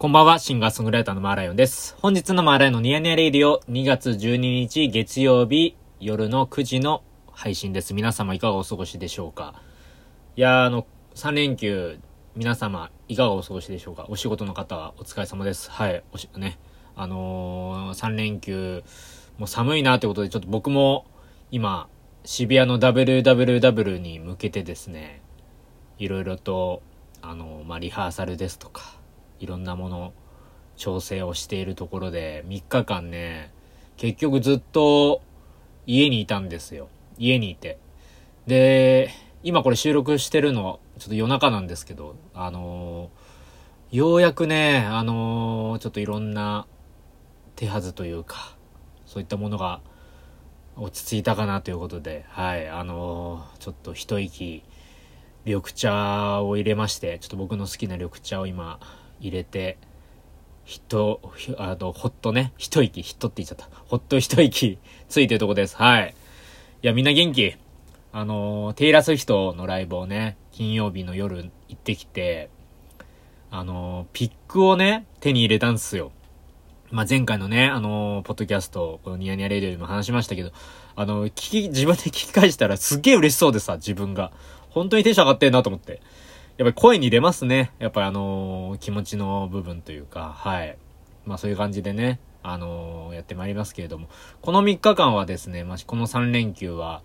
こんばんは、シンガーソングライターのマーライオンです。本日のマーライオンのニヤニヤレイディオ、2月12日月曜日夜の9時の配信です。皆様いかがお過ごしでしょうか？いやー、あの、3連休、皆様いかがお過ごしでしょうか？お仕事の方はお疲れ様です。はい、おし、ね。あのー、3連休、もう寒いなということで、ちょっと僕も今、渋谷の WWW に向けてですね、いろいろと、あのー、まあ、リハーサルですとか、いろんなもの調整をしているところで3日間ね結局ずっと家にいたんですよ。家にいて。で今これ収録してるのちょっと夜中なんですけどあのー、ようやくねあのー、ちょっといろんな手はずというかそういったものが落ち着いたかなということではいあのー、ちょっと一息緑茶を入れましてちょっと僕の好きな緑茶を今入れて、ひと、あの、ほっとね、一息、ひとって言っちゃった。ほっと一息ついてるとこです。はい。いや、みんな元気。あの、テイラス人のライブをね、金曜日の夜行ってきて、あの、ピックをね、手に入れたんですよ。まあ、前回のね、あの、ポッドキャスト、このニヤニヤレディオでも話しましたけど、あの、聞き、自分で聞き返したらすっげえ嬉しそうでさ、自分が。本当にテンション上がってんなと思って。やっぱり声に出ますね。やっぱりあのー、気持ちの部分というか、はい。まあそういう感じでね、あのー、やってまいりますけれども、この3日間はですね、まあこの3連休は、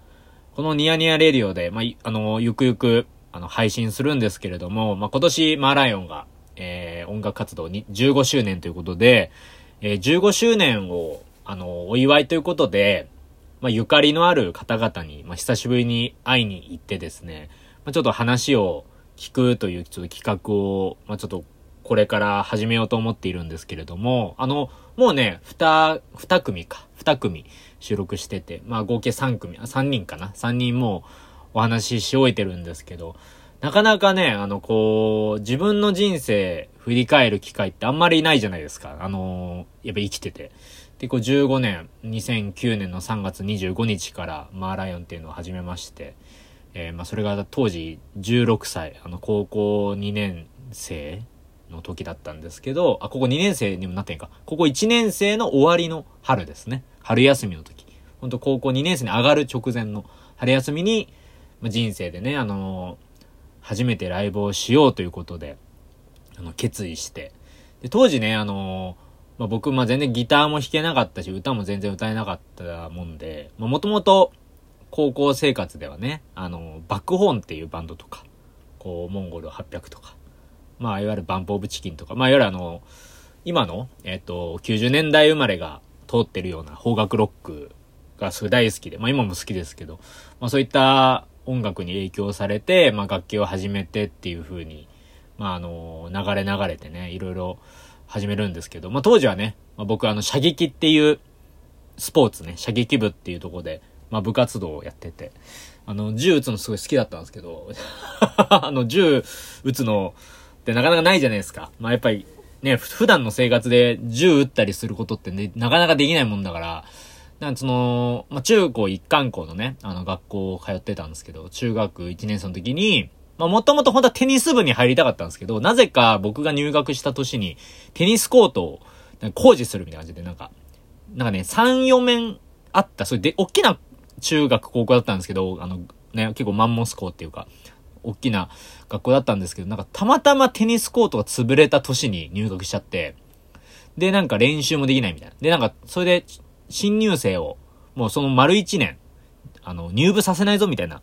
このニヤニヤレディオで、まあ、あのー、ゆくゆく、あの、配信するんですけれども、まあ今年、マーライオンが、えー、音楽活動に15周年ということで、えー、15周年を、あの、お祝いということで、まあゆかりのある方々に、まあ久しぶりに会いに行ってですね、まあちょっと話を、聞くというちょっと企画を、まあ、ちょっとこれから始めようと思っているんですけれども、あの、もうね、二、二組か、二組収録してて、まあ合計三組、三人かな三人もお話しし終えてるんですけど、なかなかね、あの、こう、自分の人生振り返る機会ってあんまりないじゃないですか。あの、やっぱ生きてて。で、こう15年、2009年の3月25日からマーライオンっていうのを始めまして、えー、まあ、それが当時16歳、あの、高校2年生の時だったんですけど、あ、ここ2年生にもなってんか。ここ1年生の終わりの春ですね。春休みの時。ほんと高校2年生に上がる直前の春休みに、まあ、人生でね、あのー、初めてライブをしようということで、あの、決意して。で、当時ね、あのー、まあ、僕、まあ、全然ギターも弾けなかったし、歌も全然歌えなかったもんで、まあ、もともと、高校生活ではね、あの、バックホーンっていうバンドとか、こう、モンゴル800とか、まあ、いわゆるバンプオブチキンとか、まあ、いわゆるあの、今の、えっ、と、90年代生まれが通ってるような邦楽ロックがすごい大好きで、まあ今も好きですけど、まあそういった音楽に影響されて、まあ楽器を始めてっていう風に、まああの、流れ流れてね、いろいろ始めるんですけど、まあ当時はね、まあ、僕あの、射撃っていうスポーツね、射撃部っていうとこで、まあ部活動をやってて、あの、銃撃つのすごい好きだったんですけど、あの、銃撃つのってなかなかないじゃないですか。まあやっぱりね、普段の生活で銃撃ったりすることってね、なかなかできないもんだから、なんその、まあ中高一貫校のね、あの学校通ってたんですけど、中学1年生の時に、まあもともと本当はテニス部に入りたかったんですけど、なぜか僕が入学した年にテニスコートを工事するみたいな感じで、なんか、なんかね、3、4面あった、それで、大きな中学、高校だったんですけど、あの、ね、結構マンモス校っていうか、大きな学校だったんですけど、なんかたまたまテニスコートが潰れた年に入学しちゃって、で、なんか練習もできないみたいな。で、なんか、それで、新入生を、もうその丸一年、あの、入部させないぞみたいな、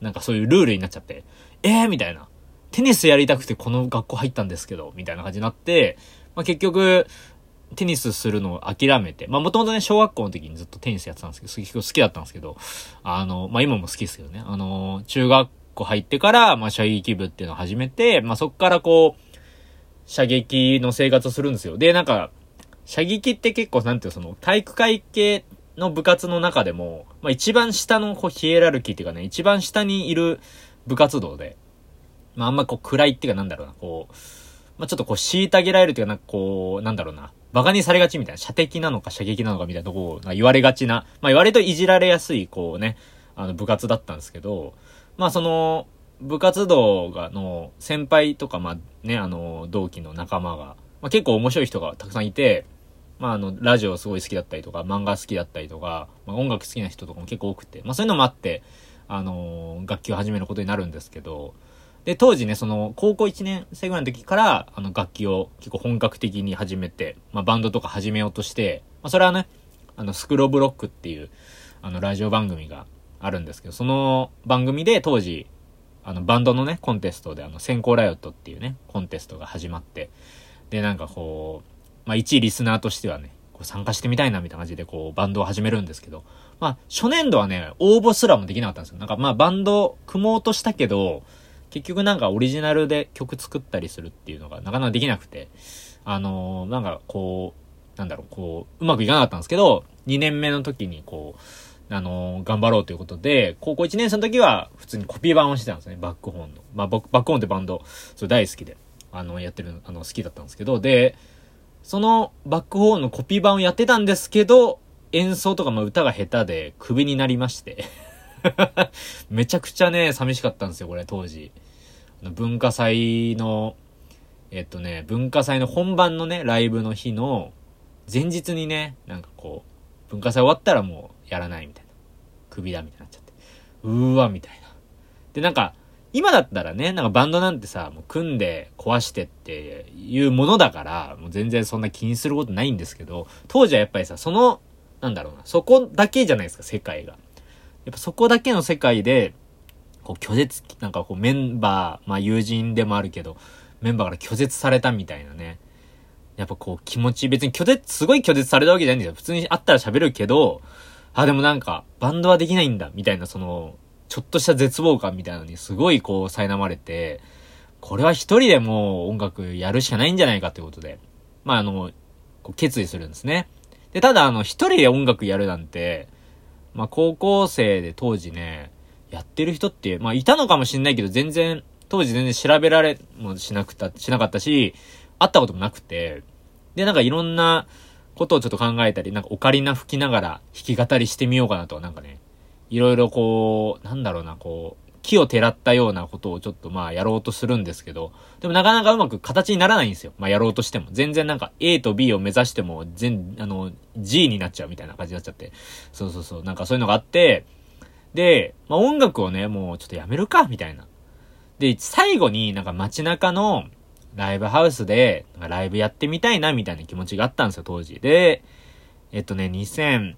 なんかそういうルールになっちゃって、えーみたいな。テニスやりたくてこの学校入ったんですけど、みたいな感じになって、まあ、結局、テニスするのを諦めて、まあもともとね、小学校の時にずっとテニスやってたんですけど、結構好きだったんですけど、あの、まあ今も好きですけどね、あの、中学校入ってから、まあ射撃部っていうのを始めて、まあそっからこう、射撃の生活をするんですよ。で、なんか、射撃って結構なんていうその、体育会系の部活の中でも、まあ一番下のこうヒエラルキーっていうかね、一番下にいる部活動で、まああんまこう暗いっていうかなんだろうな、こう、まあちょっとこう虐げられるっていうかなんかこう、なんだろうな、馬鹿にされがちみたいな、射的なのか射撃なのかみたいなとこを言われがちな、まあ言われといじられやすい、こうね、あの部活だったんですけど、まあその、部活動が、の、先輩とか、まあね、あの、同期の仲間が、まあ、結構面白い人がたくさんいて、まあ、あの、ラジオすごい好きだったりとか、漫画好きだったりとか、まあ、音楽好きな人とかも結構多くて、まあ、そういうのもあって、あの、楽器を始めることになるんですけど、で、当時ね、その、高校1年生ぐらいの時から、あの、楽器を結構本格的に始めて、まあ、バンドとか始めようとして、まあ、それはね、あの、スクローブロックっていう、あの、ラジオ番組があるんですけど、その番組で当時、あの、バンドのね、コンテストで、あの、先行ライオットっていうね、コンテストが始まって、で、なんかこう、まあ、一リスナーとしてはね、こう参加してみたいなみたいな感じで、こう、バンドを始めるんですけど、まあ、初年度はね、応募すらもできなかったんですよ。なんか、まあ、バンド組もうとしたけど、結局なんかオリジナルで曲作ったりするっていうのがなかなかできなくて、あのー、なんかこう、なんだろう、こう、うまくいかなかったんですけど、2年目の時にこう、あのー、頑張ろうということで、高校1年生の時は普通にコピー版をしてたんですね、バックホーンの。まあ、バックホーンってバンド、それ大好きで、あの、やってる、あの、好きだったんですけど、で、そのバックホーンのコピー版をやってたんですけど、演奏とかまあ歌が下手でクビになりましてめちゃくちゃね、寂しかったんですよ、これ、当時。文化祭の、えっとね、文化祭の本番のね、ライブの日の前日にね、なんかこう、文化祭終わったらもうやらないみたいな。首だみたいになっちゃって。うーわ、みたいな。で、なんか、今だったらね、なんかバンドなんてさ、もう組んで壊してっていうものだから、もう全然そんな気にすることないんですけど、当時はやっぱりさ、その、なんだろうな、そこだけじゃないですか、世界が。やっぱそこだけの世界で、こう拒絶、なんかこうメンバー、まあ友人でもあるけど、メンバーから拒絶されたみたいなね。やっぱこう気持ち、別に拒絶、すごい拒絶されたわけじゃないんですよ。普通に会ったら喋るけど、あ、でもなんか、バンドはできないんだ、みたいな、その、ちょっとした絶望感みたいなのにすごいこう苛まれて、これは一人でもう音楽やるしかないんじゃないかということで、まああの、こう決意するんですね。で、ただあの、一人で音楽やるなんて、まあ高校生で当時ね、やってる人って、まあいたのかもしんないけど、全然、当時全然調べられもしなくた、しなかったし、会ったこともなくて、で、なんかいろんなことをちょっと考えたり、なんかオカリナ吹きながら弾き語りしてみようかなと、なんかね、いろいろこう、なんだろうな、こう、木をてらったようなことをちょっとまあやろうとするんですけど、でもなかなかうまく形にならないんですよ。まあやろうとしても。全然なんか A と B を目指しても全、あの、G になっちゃうみたいな感じになっちゃって。そうそうそう。なんかそういうのがあって、で、まあ、音楽をね、もうちょっとやめるか、みたいな。で、最後になんか街中のライブハウスで、なんかライブやってみたいな、みたいな気持ちがあったんですよ、当時。で、えっとね、2000、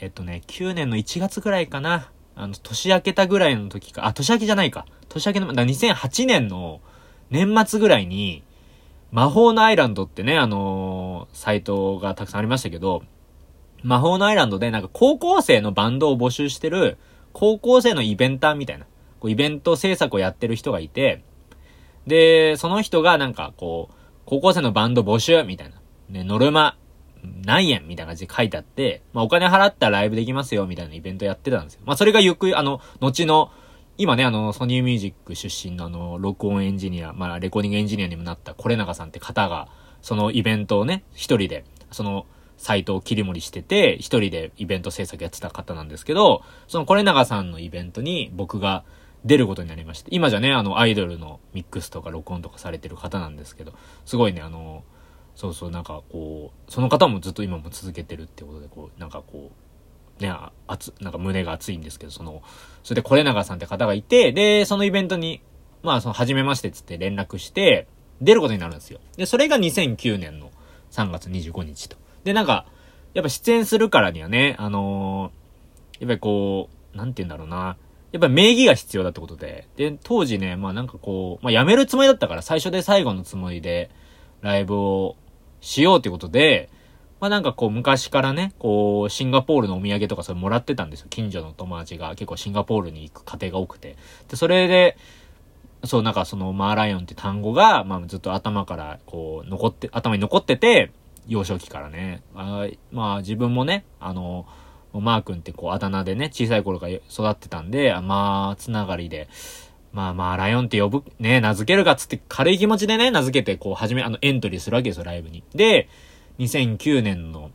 えっとね、9年の1月ぐらいかな。あの、年明けたぐらいの時か、あ、年明けじゃないか。年明けの、だ2008年の年末ぐらいに、魔法のアイランドってね、あのー、サイトがたくさんありましたけど、魔法のアイランドでなんか高校生のバンドを募集してる、高校生のイベンターみたいな、こうイベント制作をやってる人がいて、で、その人がなんかこう、高校生のバンド募集みたいな。ね、ノルマ何円みたいな感じで書いてあって、まあお金払ったらライブできますよみたいなイベントやってたんですよ。まあそれがゆっくり、あの、後の、今ね、あの、ソニーミュージック出身のあの、録音エンジニア、まあレコーディングエンジニアにもなったコレナガさんって方が、そのイベントをね、一人で、その、サイトを切り盛りしてて、一人でイベント制作やってた方なんですけど、そのコレナガさんのイベントに僕が出ることになりまして、今じゃね、あの、アイドルのミックスとか録音とかされてる方なんですけど、すごいね、あの、そうそう、なんかこう、その方もずっと今も続けてるってことで、こう、なんかこう、ね、熱、なんか胸が熱いんですけど、その、それでコレナガさんって方がいて、で、そのイベントに、まあ、その、初めましてっつって連絡して、出ることになるんですよ。で、それが2009年の3月25日と。で、なんか、やっぱ出演するからにはね、あのー、やっぱりこう、なんて言うんだろうな。やっぱり名義が必要だってことで。で、当時ね、まあなんかこう、まあ辞めるつもりだったから最初で最後のつもりでライブをしようってことで、まあなんかこう昔からね、こうシンガポールのお土産とかそれもらってたんですよ。近所の友達が結構シンガポールに行く家庭が多くて。で、それで、そうなんかそのマーライオンって単語が、まあずっと頭からこう残って、頭に残ってて、幼少期からね。あまあ自分もね、あの、マー君ってこうあだ名でね、小さい頃から育ってたんで、まあ、つながりで、まあまあ、ライオンって呼ぶ、ね、名付けるかっつって軽い気持ちでね、名付けて、こう、始め、あの、エントリーするわけですよ、ライブに。で、2009年の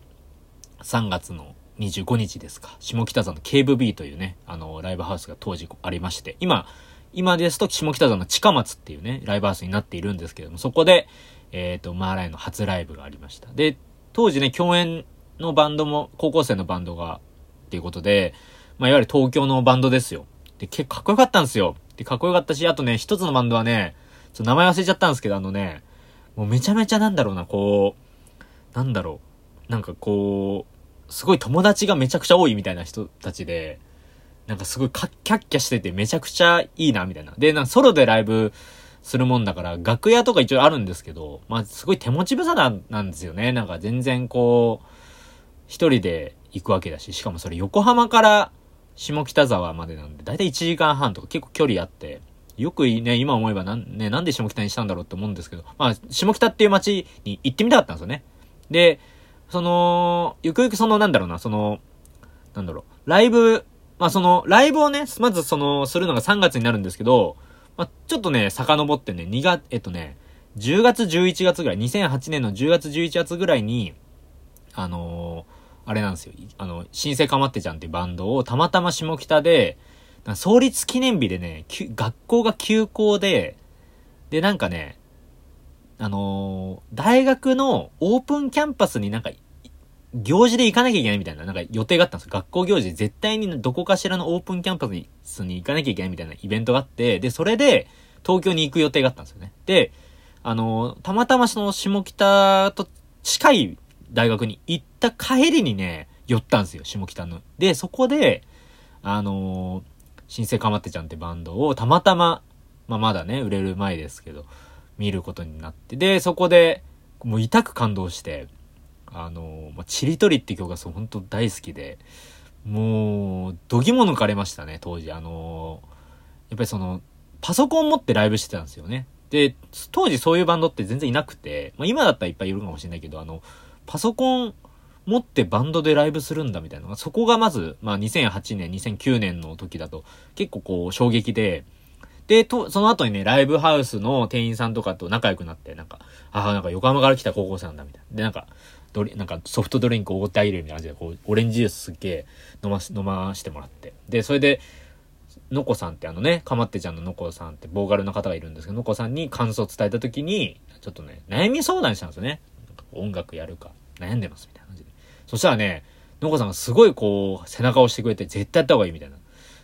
3月の25日ですか。下北沢のケーブ B というね、あの、ライブハウスが当時ありまして、今、今ですと下北沢の近松っていうね、ライブハウスになっているんですけども、そこで、えっ、ー、と、マーライの初ライブがありました。で、当時ね、共演のバンドも、高校生のバンドが、っていうことで、まあ、いわゆる東京のバンドですよ。で、結構かっこよかったんですよ。で、かっこよかったし、あとね、一つのバンドはね、ちょっと名前忘れちゃったんですけど、あのね、もうめちゃめちゃなんだろうな、こう、なんだろう、なんかこう、すごい友達がめちゃくちゃ多いみたいな人たちで、なんかすごいキャッキャしててめちゃくちゃいいな、みたいな。で、なんかソロでライブするもんだから、楽屋とか一応あるんですけど、まあすごい手持ち無沙汰なんですよね。なんか全然こう、一人で行くわけだし、しかもそれ横浜から下北沢までなんで、だいたい1時間半とか結構距離あって、よくね、今思えばなん、ね、なんで下北にしたんだろうって思うんですけど、まあ、下北っていう街に行ってみたかったんですよね。で、その、ゆくゆくその、なんだろうな、その、なんだろう、ライブ、まあその、ライブをね、まずその、するのが3月になるんですけど、まあちょっとね、遡ってね、2月、えっとね、10月11月ぐらい、2008年の10月11月ぐらいに、あのーあれなんですよ。あの、新生かまってちゃんっていうバンドをたまたま下北で、創立記念日でね、学校が休校で、で、なんかね、あのー、大学のオープンキャンパスになんか、行事で行かなきゃいけないみたいな、なんか予定があったんですよ。学校行事で絶対にどこかしらのオープンキャンパスに行かなきゃいけないみたいなイベントがあって、で、それで東京に行く予定があったんですよね。で、あのー、たまたまその下北と近い大学に行った帰りにね、寄ったんですよ、下北の。で、そこで、あのー、新生かまってちゃんってバンドをたまたま、まあ、まだね、売れる前ですけど、見ることになって、で、そこで、もう痛く感動して、あのー、ちりとりって曲がそう、本当大好きで、もう、どぎも抜かれましたね、当時。あのー、やっぱりその、パソコン持ってライブしてたんですよね。で、当時そういうバンドって全然いなくて、まあ今だったらいっぱいいるかもしれないけど、あの、パソコン持ってバンドでライブするんだみたいな。そこがまず、まあ2008年、2009年の時だと結構こう衝撃で、で、と、その後にね、ライブハウスの店員さんとかと仲良くなって、なんか、ああ、なんか横浜から来た高校生なんだみたいな。で、なんか、ドリ、なんかソフトドリンクおごってあげるみたいな感じで、こう、オレンジジュースすっげえ飲まし、飲ましてもらって。で、それで、のこさんってあのね、かまってちゃんののこさんってボーカルの方がいるんですけど、のこさんに感想を伝えた時に、ちょっとね、悩み相談したんですよね。音楽やるか。悩んでますみたいな感じで。そしたらね、のこさんがすごいこう、背中を押してくれて、絶対やった方がいいみたいな。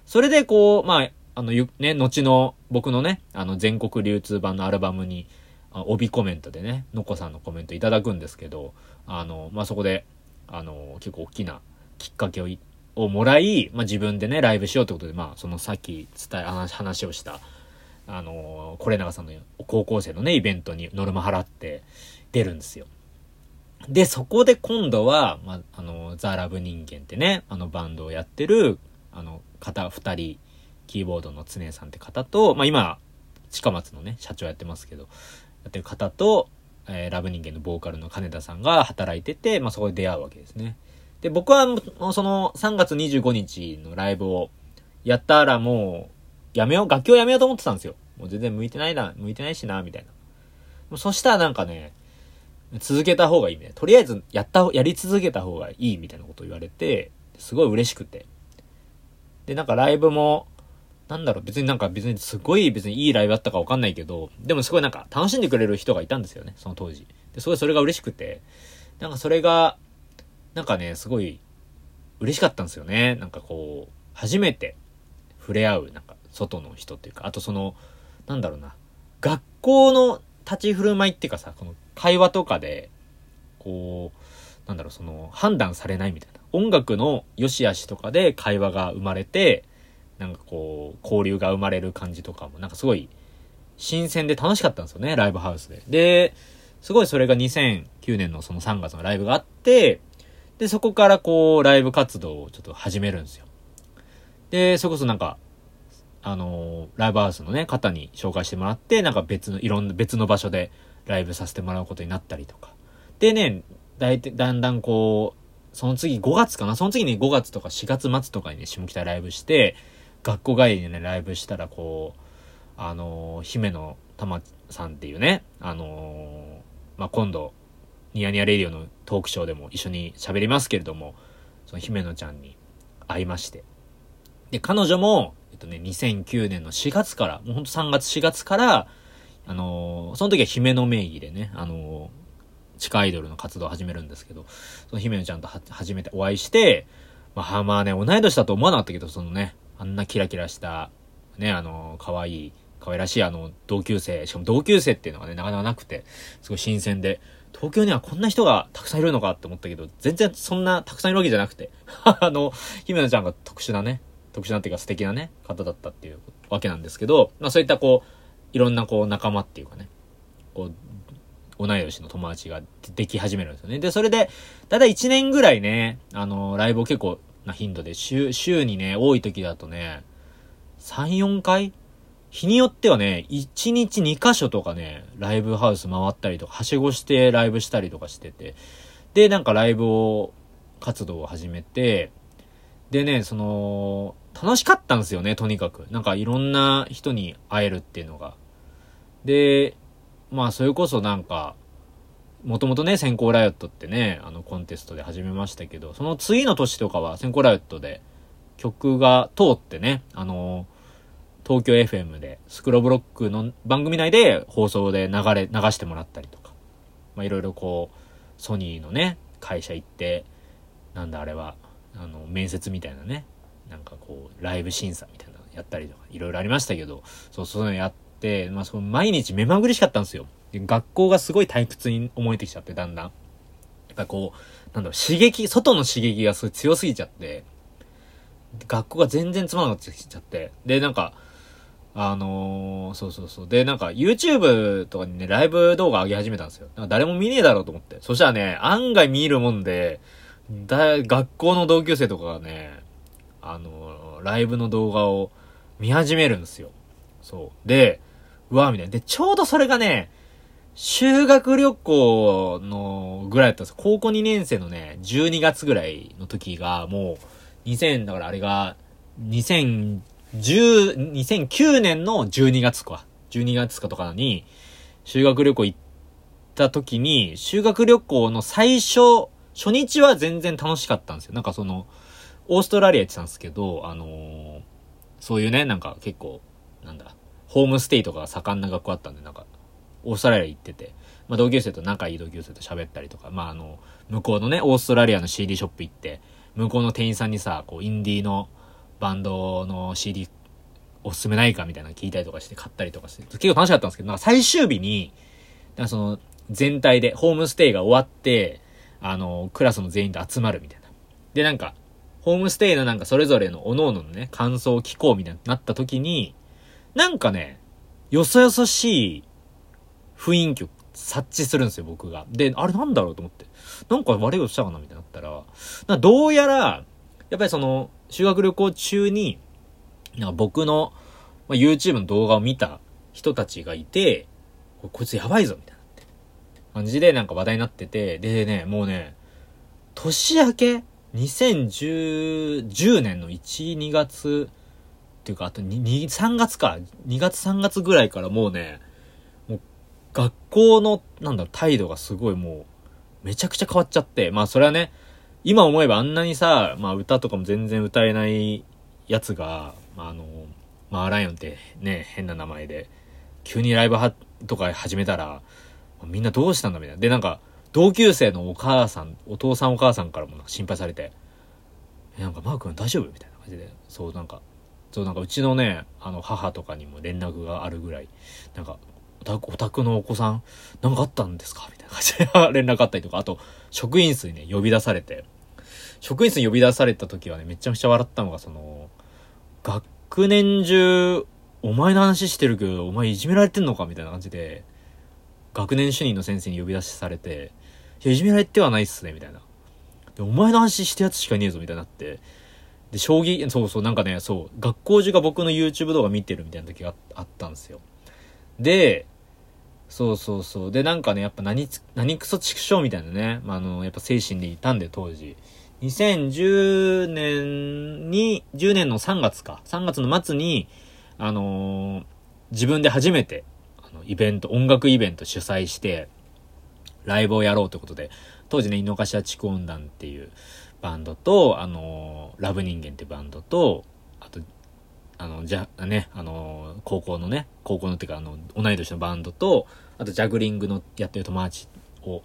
それでこう、まあ、あの、ね、後の僕のね、あの、全国流通版のアルバムに、帯コメントでね、のこさんのコメントいただくんですけど、あの、まあ、そこで、あの、結構大きなきっかけををもらい、まあ、自分でね、ライブしようってことで、まあ、そのさっき伝え、話をした、あの、これ長さんの高校生のね、イベントにノルマ払って出るんですよ。で、そこで今度は、まあ、の、ザ・ラブ人間ってね、あのバンドをやってる、あの、方二人、キーボードの常さんって方と、まあ、今、近松のね、社長やってますけど、やってる方と、えー、ラブ人間のボーカルの金田さんが働いてて、まあ、そこで出会うわけですね。で、僕は、その、3月25日のライブをやったらもう、やめよう、楽器をやめようと思ってたんですよ。もう全然向いてないな、向いてないしな、みたいな。そしたらなんかね、続けた方がいいみたいな。とりあえず、やった、やり続けた方がいいみたいなことを言われて、すごい嬉しくて。で、なんかライブも、なんだろう、別になんか別にすごい別にいいライブだったかわかんないけど、でもすごいなんか楽しんでくれる人がいたんですよね、その当時。で、すごいそれが嬉しくて、なんかそれが、なんかね、すごい嬉しかったんですよね。なんかこう、初めて触れ合う、なんか外の人っていうか、あとその、なんだろうな、学校の立ち振る舞いっていうかさ、この会話とかで、こう、なんだろう、その、判断されないみたいな。音楽の良し悪しとかで会話が生まれて、なんかこう、交流が生まれる感じとかも、なんかすごい、新鮮で楽しかったんですよね、ライブハウスで。で、すごいそれが2009年のその3月のライブがあって、で、そこからこう、ライブ活動をちょっと始めるんですよ。で、それこそなんか、あのー、ライブハウスのね、方に紹介してもらって、なんか別の、いろんな別の場所でライブさせてもらうことになったりとか。でね、だいたい、だんだんこう、その次5月かな？その次に5月とか4月末とかにね、下北ライブして、学校帰りにね、ライブしたらこう、あのー、姫野玉さんっていうね、あのー、まあ、今度、ニヤニヤレディオのトークショーでも一緒に喋りますけれども、その姫野ちゃんに会いまして。で、彼女も、えっとね、2009年の4月から、もうほんと3月4月から、あのー、その時は姫の名義でね、あのー、地下アイドルの活動を始めるんですけど、その姫野ちゃんと初めてお会いして、まあ、まあね、同い年だと思わなかったけど、そのね、あんなキラキラした、ね、あのー、可愛い、可愛らしいあの、同級生、しかも同級生っていうのがね、なかなかなくて、すごい新鮮で、東京にはこんな人がたくさんいるのかって思ったけど、全然そんなたくさんいるわけじゃなくて、あの、姫野ちゃんが特殊なね、特殊なっていうか素敵なね、方だったっていうわけなんですけど、まあそういったこう、いろんなこう仲間っていうかね、こう、同い年の友達ができ始めるんですよね。で、それで、たい1年ぐらいね、あの、ライブを結構な頻度で、週、週にね、多い時だとね、3、4回？日によってはね、1日2箇所とかね、ライブハウス回ったりとか、はしごしてライブしたりとかしてて、で、なんかライブを、活動を始めて、でね、その、楽しかったんですよね、とにかく。なんかいろんな人に会えるっていうのが。で、まあそれこそなんか、もともとね、先行ライオットってね、あのコンテストで始めましたけど、その次の年とかは先行ライオットで曲が通ってね、あの、東京 FM で、スクロブロックの番組内で放送で流れ、流してもらったりとか、まあいろいろこう、ソニーのね、会社行って、なんだあれは、あの、面接みたいなね、なんかこう、ライブ審査みたいなのやったりとか、いろいろありましたけど、そう、そういうのやっ、まあ、その毎日目まぐるしかったんですよ。学校がすごい退屈に思えてきちゃって、だんだん。やっぱこう、なんだろう、刺激、外の刺激がすごい強すぎちゃって、学校が全然つまらなくなってきちゃって、で、なんか、あのー、そうそうそう。で、なんか、YouTube とかにね、ライブ動画上げ始めたんですよ。なんか誰も見ねえだろうと思って。そしたらね、案外見るもんで、だ、学校の同級生とかがね、あのー、ライブの動画を見始めるんですよ。そう。で、うわ、みたいな。で、ちょうどそれがね、修学旅行のぐらいだったんです。高校2年生のね、12月ぐらいの時が、もう、2000、だからあれが、2010、2009年の12月か。12月かとかに、修学旅行行った時に、修学旅行の最初、初日は全然楽しかったんですよ。なんかその、オーストラリア行ってたんですけど、あのー、そういうね、なんか結構、なんだ、ホームステイとかが盛んな学校あったんで、なんか、オーストラリア行ってて、まあ、同級生と仲いい同級生と喋ったりとか、まあ、あの、向こうのね、オーストラリアの CD ショップ行って、向こうの店員さんにさ、こう、インディーのバンドの CD おすすめないかみたいなの聞いたりとかして買ったりとかして、結構楽しかったんですけど、なんか最終日に、なんかその、全体で、ホームステイが終わって、あの、クラスの全員で集まるみたいな。で、なんか、ホームステイのなんかそれぞれの各々のね、感想を聞こうみたいになった時に、なんかね、よそよそしい雰囲気を察知するんですよ、僕が。で、あれなんだろうと思って。なんか悪いことしたかなみたいになったら、などうやら、やっぱりその、修学旅行中に、なんか僕の、まあ、YouTube の動画を見た人たちがいて、こいつやばいぞみたいな感じでなんか話題になってて、でね、もうね、年明け ?2010 年の1、2月っていうか、あと2、2 3月か。2月3月ぐらいからもうね、もう学校の、なんだ、態度がすごいもう、めちゃくちゃ変わっちゃって。まあそれはね、今思えばあんなにさ、まあ歌とかも全然歌えないやつが、まああの、まあライオンってね、変な名前で、急にライブはとか始めたら、みんなどうしたんだみたいな。で、なんか、同級生のお母さん、お父さんお母さんからも心配されて、え、なんかマー君大丈夫みたいな感じで、そうなんか、そうなんかうちのね、あの母とかにも連絡があるぐらい、なんか、お宅のお子さん、なんかあったんですか？みたいな感じで 連絡あったりとか、あと、職員室にね、呼び出されて、職員室に呼び出された時はね、めちゃくちゃ笑ったのが、その、学年中、お前の話してるけど、お前いじめられてんのか？みたいな感じで、学年主任の先生に呼び出しされて、いや、いじめられてはないっすね、みたいな。で、お前の話してやつしかねえぞ、みたいになって。で、将棋、そうそう、なんかね、そう、学校中が僕の YouTube 動画見てるみたいな時があったんですよ。で、そうそうそう。で、なんかね、やっぱ何、何クソ畜生みたいなね、まあ、あの、やっぱ精神でいたんで、当時。2010年に、10年の3月か。3月の末に、あのー、自分で初めて、あの、イベント、音楽イベント主催して、ライブをやろうということで、当時ね、井の頭地区音団っていうバンドと、あのー、ラブ人間ってバンドと、あと、あの、じゃ、ね、あの、高校のね、高校のっていうか、あの、同い年のバンドと、あとジャグリングのやってる友達を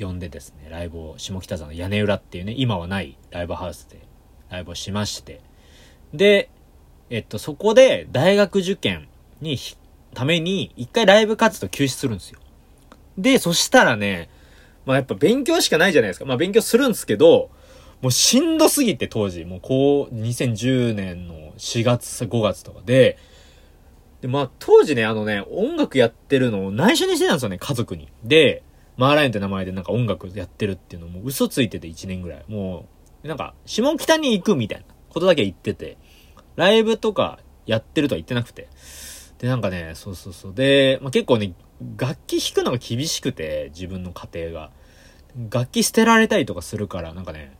呼んでですね、ライブを下北沢の屋根裏っていうね、今はないライブハウスでライブをしまして、で、えっと、そこで大学受験に、ために、一回ライブ活動休止するんですよ。で、そしたらね、まあやっぱ勉強しかないじゃないですか。まあ勉強するんですけど、もうしんどすぎて当時、もうこう、2010年の4月、5月とかで、で、まあ当時ね、あのね、音楽やってるのを内緒にしてたんですよね、家族に。で、マーライオンって名前でなんか音楽やってるっていうのも嘘ついてて1年ぐらい。もう、なんか、下北に行くみたいなことだけ言ってて、ライブとかやってるとは言ってなくて。で、なんかね、そうそうそう。で、まあ、結構ね、楽器弾くのが厳しくて、自分の家庭が。楽器捨てられたりとかするから、なんかね、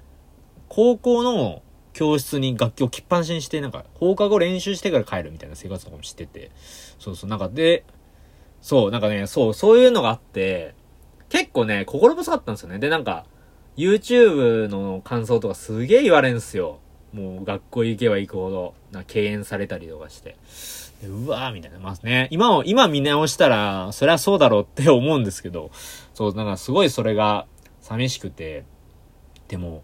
高校の教室に楽器を置きっぱなしにして、なんか放課後練習してから帰るみたいな生活とかもしてて、そうそう、なんかで、そう、なんかね、そう、そういうのがあって、結構ね、心細かったんですよね。で、なんか、YouTube の感想とかすげえ言われんすよ。もう学校行けば行くほど、な敬遠されたりとかして。うわーみたいな。まあね、今を、今見直したら、そりゃそうだろうって思うんですけど、そう、なんかすごいそれが寂しくて、でも、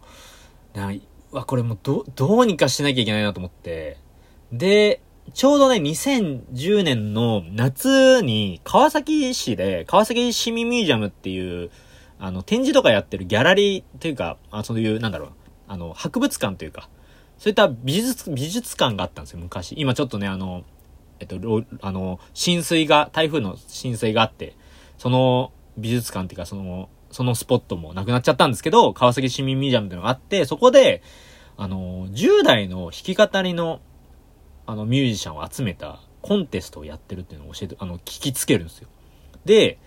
なわ、これもうど、どうにかしなきゃいけないなと思って、で、ちょうどね、2010年の夏に、川崎市で、川崎市民ミュージアムっていう、あの、展示とかやってるギャラリーというか、あそういう、なんだろう、あの、博物館というか、そういった美術、美術館があったんですよ、昔。今ちょっとね、あの、えっと、あの、浸水が、台風の浸水があって、その美術館っていうか、その、そのスポットもなくなっちゃったんですけど、川崎市民ミュージアムっていうのがあって、そこで、あの、10代の弾き語りの、あの、ミュージシャンを集めたコンテストをやってるっていうのを教えて、あの、聞きつけるんですよ。で、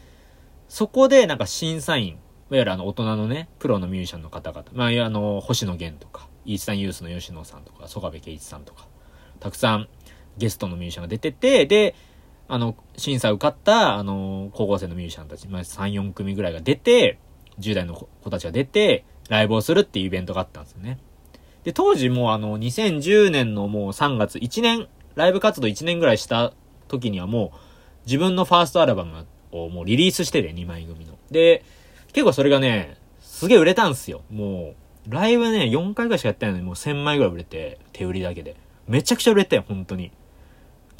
そこでなんか審査員、いわゆるあの、大人のね、プロのミュージシャンの方々、まあ、あの、星野源とか、イースタンユースの吉野さんとか、曽我部圭一さんとか、たくさんゲストのミュージシャンが出てて、で、あの、審査受かった、あの、高校生のミュージシャンたち、まあ、3、4組ぐらいが出て、10代の子たちが出て、ライブをするっていうイベントがあったんですよね。で、当時もうあの、2010年のもう3月、1年、ライブ活動1年ぐらいした時にはもう、自分のファーストアルバムをもうリリースしてて、2枚組の。で、結構それがね、すげえ売れたんすよ。もう、ライブね、4回ぐらいしかやってないのにもう1000枚ぐらい売れて、手売りだけで。めちゃくちゃ売れたよ、本当に。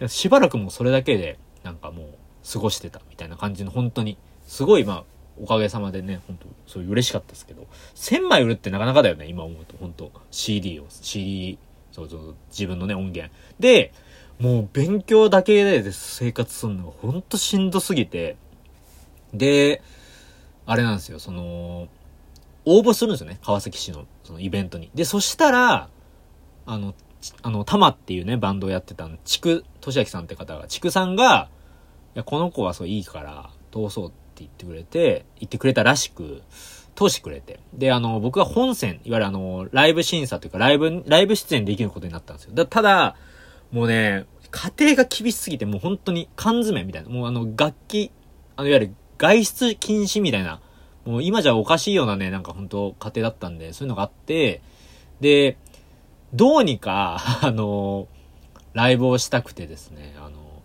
でしばらくもそれだけで、なんかもう、過ごしてたみたいな感じの、本当に、すごい、まあ、おかげさまでね、本当そういう嬉しかったですけど、1000枚売るってなかなかだよね、今思うと、本当 CD を、CD、そうそう、自分のね、音源。で、もう勉強だけで生活するのがほんとしんどすぎて、で、あれなんですよ、その、応募するんですよね、川崎市の、そのイベントに。で、そしたら、あの、あの、タマっていうね、バンドをやってたの、ちく、としあきさんって方が、ちくさんが、いや、この子はそういいから、通そうって言ってくれて、言ってくれたらしく、通してくれて。で、あの、僕が本選、いわゆるあの、ライブ審査というか、ライブ、ライブ出演できることになったんですよ。だただ、もうね、家庭が厳しすぎて、もう本当に缶詰みたいな、もうあの、楽器、あの、いわゆる外出禁止みたいな、もう今じゃおかしいようなね、なんか本当家庭だったんで、そういうのがあって、で、どうにか、あの、ライブをしたくてですね、あの、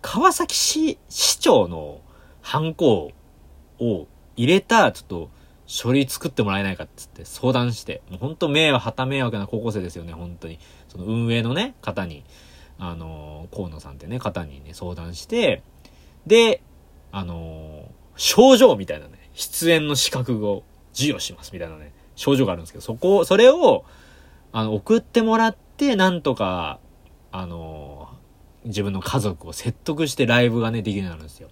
川崎市市長のハンコを入れた、ちょっと、書類作ってもらえないかっつって相談して、もう本当迷惑、旗迷惑な高校生ですよね、本当に。その運営のね、方に、あの、河野さんってね、方にね、相談して、で、あの、症状みたいなね、出演の資格を授与しますみたいなね、症状があるんですけど、そこ、それを、あの、送ってもらって、なんとか、あの、自分の家族を説得してライブがね、できるようになるんですよ。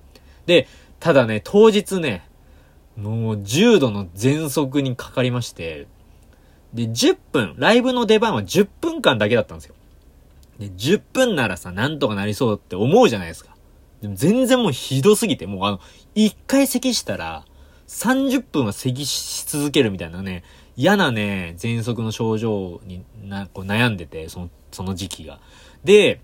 で、ただね、当日ね、もう重度の喘息にかかりまして、で、10分、ライブの出番は10分間だけだったんですよ。で、10分ならさ、なんとかなりそうって思うじゃないですか。でも全然もうひどすぎて、もうあの、1回咳したら、30分は咳し続けるみたいなね、嫌なね、喘息の症状にな、こう悩んでて、その、その時期が。で、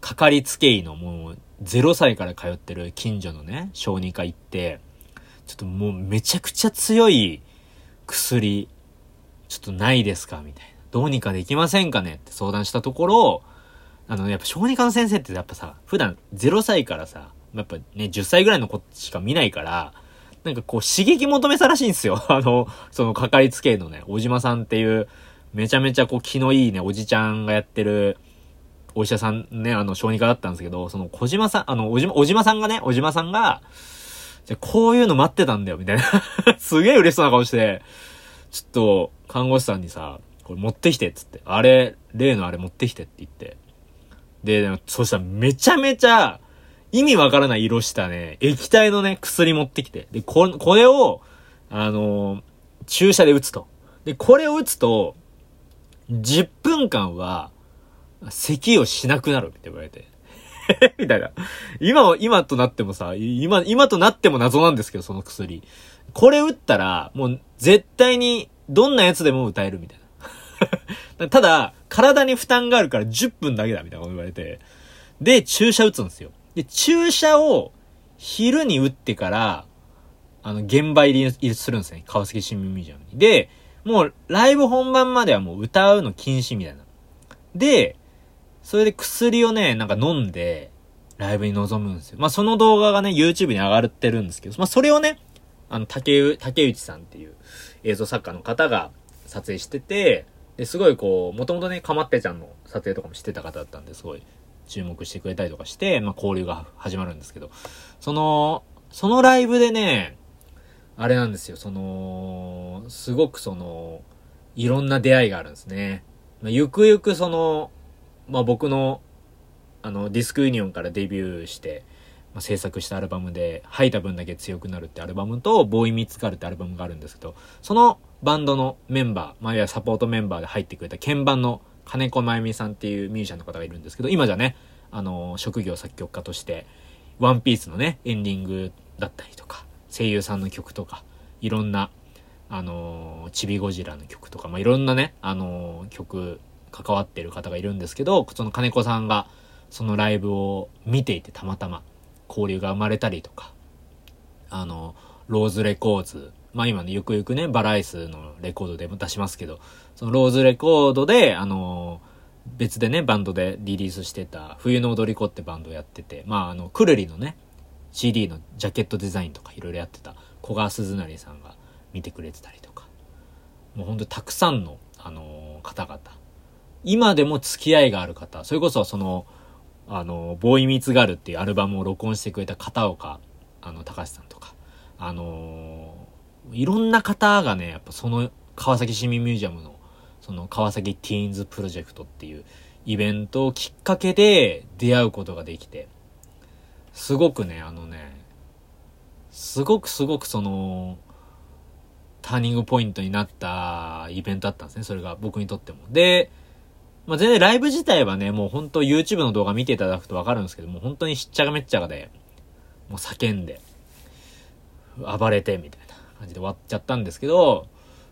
かかりつけ医のもう、0歳から通ってる近所のね、小児科行って、ちょっともうめちゃくちゃ強い薬、ちょっとないですかみたいな。どうにかできませんかね？って相談したところ、あの、やっぱ小児科の先生ってやっぱさ、普段0歳からさ、やっぱね、10歳ぐらいの子しか見ないから、なんかこう刺激求めたらしいんですよ。あの、そのかかりつけのね、小島さんっていう、めちゃめちゃこう気のいいね、おじちゃんがやってる、お医者さんね、あの、小児科だったんですけど、その小島さん、あの、おじ、お島さんがね、お島さんが、じゃこういうの待ってたんだよ、みたいな すげえ嬉しそうな顔して、ちょっと、看護師さんにさ、これ持ってきて、っつって。あれ、例のあれ持ってきてって言って。で、そしたらめちゃめちゃ、意味わからない色したね、液体のね、薬持ってきて。で、こ、これを、あのー、注射で打つと。で、これを打つと、10分間は、咳をしなくなるって言われて。みたいな。今、今となってもさ、今、今となっても謎なんですけど、その薬。これ打ったら、もう絶対にどんなやつでも歌えるみたいな。ただ、体に負担があるから10分だけだみたいなこと言われて。で、注射打つんですよ。で、注射を昼に打ってから、あの、現場入りするんですね。川崎市民ミュージアムに。で、もう、ライブ本番まではもう歌うの禁止みたいな。で、それで薬をね、なんか飲んで、ライブに臨むんですよ。まあ、その動画がね、YouTube に上がってるんですけど、まあ、それをね、あの、竹、内さんっていう映像作家の方が撮影してて、で、すごいこう、もともとね、かまってちゃんの撮影とかもしてた方だったんで、すごい注目してくれたりとかして、まあ、交流が始まるんですけど、その、そのライブでね、あれなんですよ、その、すごくその、いろんな出会いがあるんですね。まあ、ゆくゆくその、まあ、僕の、あの、ディスクユニオンからデビューして、まあ、制作したアルバムで、吐いた分だけ強くなるってアルバムと、ボーイミツカルってアルバムがあるんですけど、そのバンドのメンバー、まあ、いわゆるサポートメンバーで入ってくれた鍵盤の金子真由美さんっていうミュージシャンの方がいるんですけど、今じゃね、あの、職業作曲家として、ワンピースのね、エンディングだったりとか、声優さんの曲とか、いろんな、あの、チビゴジラの曲とか、まあ、いろんなね、あの、曲、関わってる方がいるんですけど、その金子さんが、そのライブを見ていてたまたま交流が生まれたりとか、あの、ローズレコーズまあ今ね、ゆくゆくね、バライスのレコードでも出しますけど、そのローズレコードで、あのー、別でね、バンドでリリースしてた、冬の踊り子ってバンドやってて、まああの、くるりのね、CD のジャケットデザインとかいろいろやってた小川鈴成さんが見てくれてたりとか、もうほんとたくさんの、あのー、方々、今でも付き合いがある方、それこそその、あの、ボーイミツガルっていうアルバムを録音してくれた片岡、あの、高橋さんとか、あのいろんな方がね、やっぱその川崎市民ミュージアムの、その川崎ティーンズプロジェクトっていうイベントをきっかけで出会うことができて、すごくね、あのね、すごくすごくその、ターニングポイントになったイベントだったんですね、それが僕にとっても。で、まあ、全然ライブ自体はね、もう本当 YouTube の動画見ていただくとわかるんですけども、本当にしっちゃがめっちゃがで、もう叫んで、暴れて、みたいな。感じで終わっちゃったんですけど、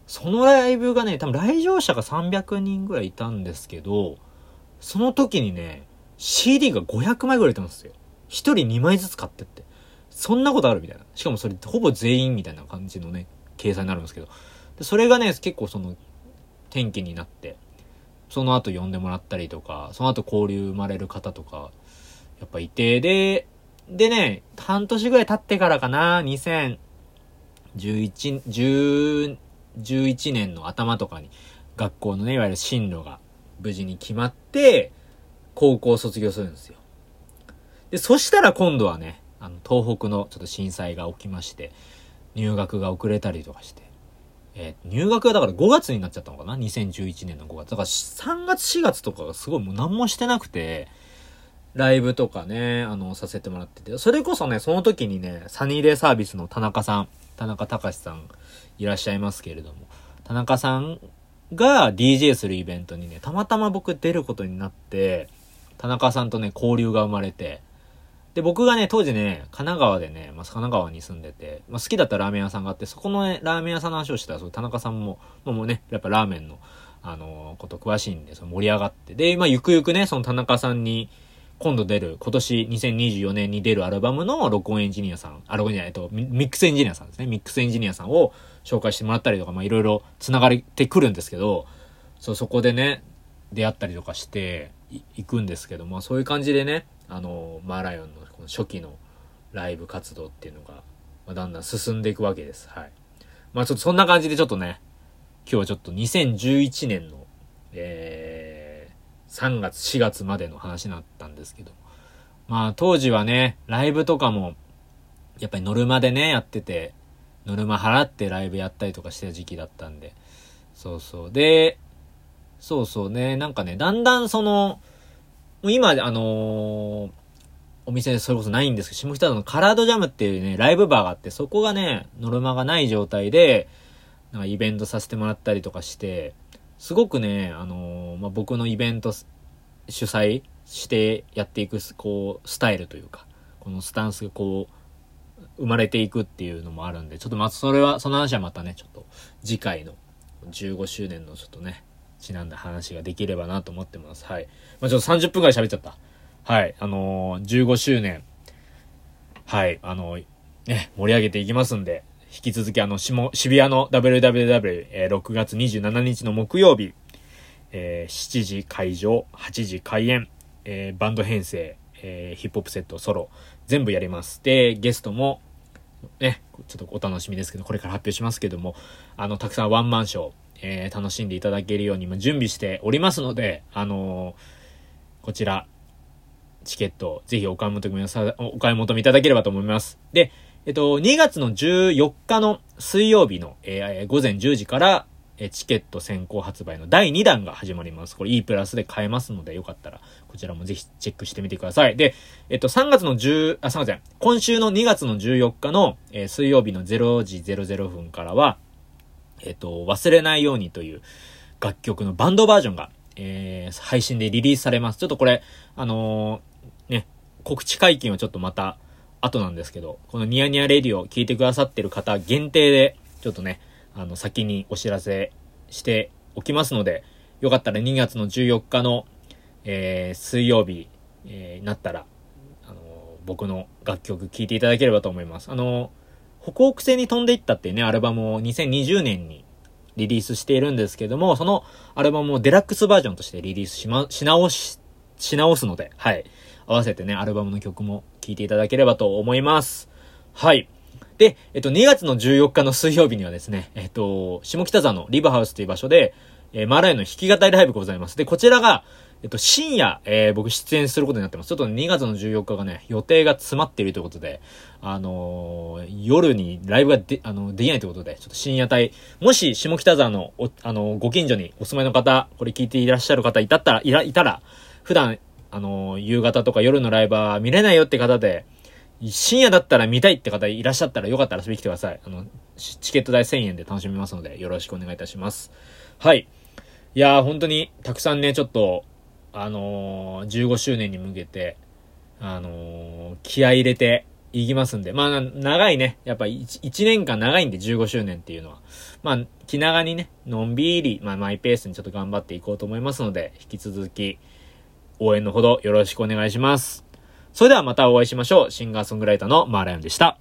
そのライブがね、多分来場者が300人ぐらいいたんですけど、その時にね、CD が500枚ぐらいいたんですよ。1人2枚ずつ買ってって。そんなことあるみたいな。しかもそれほぼ全員みたいな感じのね、計算になるんですけど。でそれがね、結構その、転機になって、その後呼んでもらったりとか、その後交流生まれる方とか、やっぱいて、で、でね、半年ぐらい経ってからかな、2000、11、11年の頭とかに学校のね、いわゆる進路が無事に決まって、高校を卒業するんですよ。で、そしたら今度はね、あの、東北のちょっと震災が起きまして、入学が遅れたりとかして、えー、入学がだから5月になっちゃったのかな ?2011 年の5月。だから3月4月とかがすごいもう何もしてなくて、ライブとかね、あの、させてもらってて、それこそね、その時にね、サニーデイサービスの田中さん、田中隆さんいらっしゃいますけれども、田中さんが DJ するイベントにね、たまたま僕出ることになって、田中さんとね、交流が生まれて、で、僕がね、当時ね、神奈川でね、まあ、神奈川に住んでて、まあ、好きだったラーメン屋さんがあって、そこのね、ラーメン屋さんの話をしたら、そ田中さんも、もうね、やっぱラーメンの、あのー、こと詳しいんで、その盛り上がって、で、まあ、ゆくゆくね、その田中さんに、今度出る、今年2024年に出るアルバムの録音エンジニアさん、あ、録音じゃないと、ミックスエンジニアさんですね。ミックスエンジニアさんを紹介してもらったりとか、まあいろいろ繋がれてくるんですけど、そう、そこでね、出会ったりとかして、行くんですけども、そういう感じでね、あの、マーライオンのこの初期のライブ活動っていうのが、まあ、だんだん進んでいくわけです。はい。まあちょっとそんな感じでちょっとね、今日はちょっと2011年の、えー、3月4月までの話になったんですけど、まあ当時はね、ライブとかも、やっぱりノルマでね、やってて、ノルマ払ってライブやったりとかしてた時期だったんで、そうそう。で、そうそうね、なんかね、だんだんその、今、あのー、お店でそれこそないんですけど、下北沢のカラードジャムっていうね、ライブバーがあって、そこがね、ノルマがない状態で、なんかイベントさせてもらったりとかして、すごくね、あのー、まあ、僕のイベント主催してやっていく、こう、スタイルというか、このスタンスがこう、生まれていくっていうのもあるんで、ちょっとまそれは、その話はまたね、ちょっと次回の15周年のちょっとね、ちなんだ話ができればなと思ってます。はい。まあ、ちょっと30分くらい喋っちゃった。はい。あのー、15周年。はい。あのー、ね、盛り上げていきますんで、引き続きあの、渋谷の WWW、えー、6月27日の木曜日、えー、7時会場、8時開演、えー、バンド編成、えー、ヒップホップセット、ソロ、全部やります。で、ゲストも、ね、ちょっとお楽しみですけど、これから発表しますけども、あの、たくさんワンマンショー、えー、楽しんでいただけるように今準備しておりますので、あのー、こちら、チケット、ぜひお買い求め、お買い求めいただければと思います。で、えっと、2月の14日の水曜日の、えー、午前10時から、えチケット先行発売の第2弾が始まります。これ E プラスで買えますので、よかったら、こちらもぜひチェックしてみてください。で、えっと、3月の10、あ、すいません。今週の2月の14日の、えー、水曜日の0時00分からは、えっと、忘れないようにという楽曲のバンドバージョンが、えー、配信でリリースされます。ちょっとこれ、あのー、ね、告知解禁はちょっとまた後なんですけど、このニヤニヤレディを聞いてくださってる方限定で、ちょっとね、あの、先にお知らせしておきますので、よかったら2月の14日の、えー、水曜日、えー、なったら、あの僕の楽曲聴いていただければと思います。あの北北西に飛んでいったっていうね、アルバムを2020年にリリースしているんですけども、そのアルバムをデラックスバージョンとしてリリースしま、し直し、し直すので、はい。合わせてね、アルバムの曲も聴いていただければと思います。はい。で、えっと、2月の14日の水曜日にはですね、えっと、下北沢のリブハウスという場所で、えー、マーライの弾き語りライブございます。で、こちらが、えっと、深夜、えー、僕出演することになってます。ちょっと2月の14日がね、予定が詰まっているということで、あのー、夜にライブがで、あの、できないということで、ちょっと深夜帯、もし下北沢の、あのー、ご近所にお住まいの方、これ聞いていらっしゃる方いたったら、いら、いたら、普段、あの、夕方とか夜のライブは見れないよって方で、深夜だったら見たいって方いらっしゃったらよかったら遊びに来てください。あの、チケット代1000円で楽しめますので、よろしくお願いいたします。はい。いやー、本当に、たくさんね、ちょっと、あのー、15周年に向けて、あのー、気合入れていきますんで、まあ、長いね、やっぱ 1, 1年間長いんで15周年っていうのは、まあ、気長にね、のんびり、まあ、マイペースにちょっと頑張っていこうと思いますので、引き続き、応援のほどよろしくお願いします。それではまたお会いしましょう。シンガーソングライターのマーライオンでした。